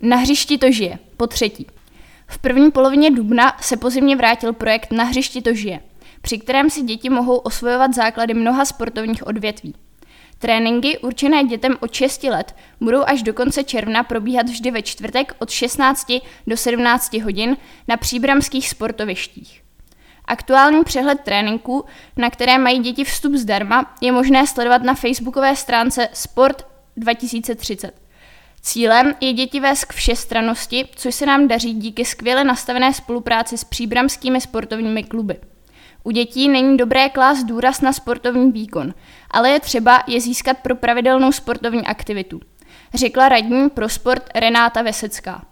Na hřišti to žije, po třetí. V první polovině dubna se po zimě vrátil projekt Na hřišti to žije, při kterém si děti mohou osvojovat základy mnoha sportovních odvětví. Tréninky určené dětem od 6 let budou až do konce června probíhat vždy ve čtvrtek od 16 do 17 hodin na příbramských sportovištích. Aktuální přehled tréninků, na které mají děti vstup zdarma, je možné sledovat na facebookové stránce Sport 2030. Cílem je děti vést k všestranosti, což se nám daří díky skvěle nastavené spolupráci s příbramskými sportovními kluby. U dětí není dobré klást důraz na sportovní výkon, ale je třeba je získat pro pravidelnou sportovní aktivitu, řekla radní pro sport Renáta Vesecká.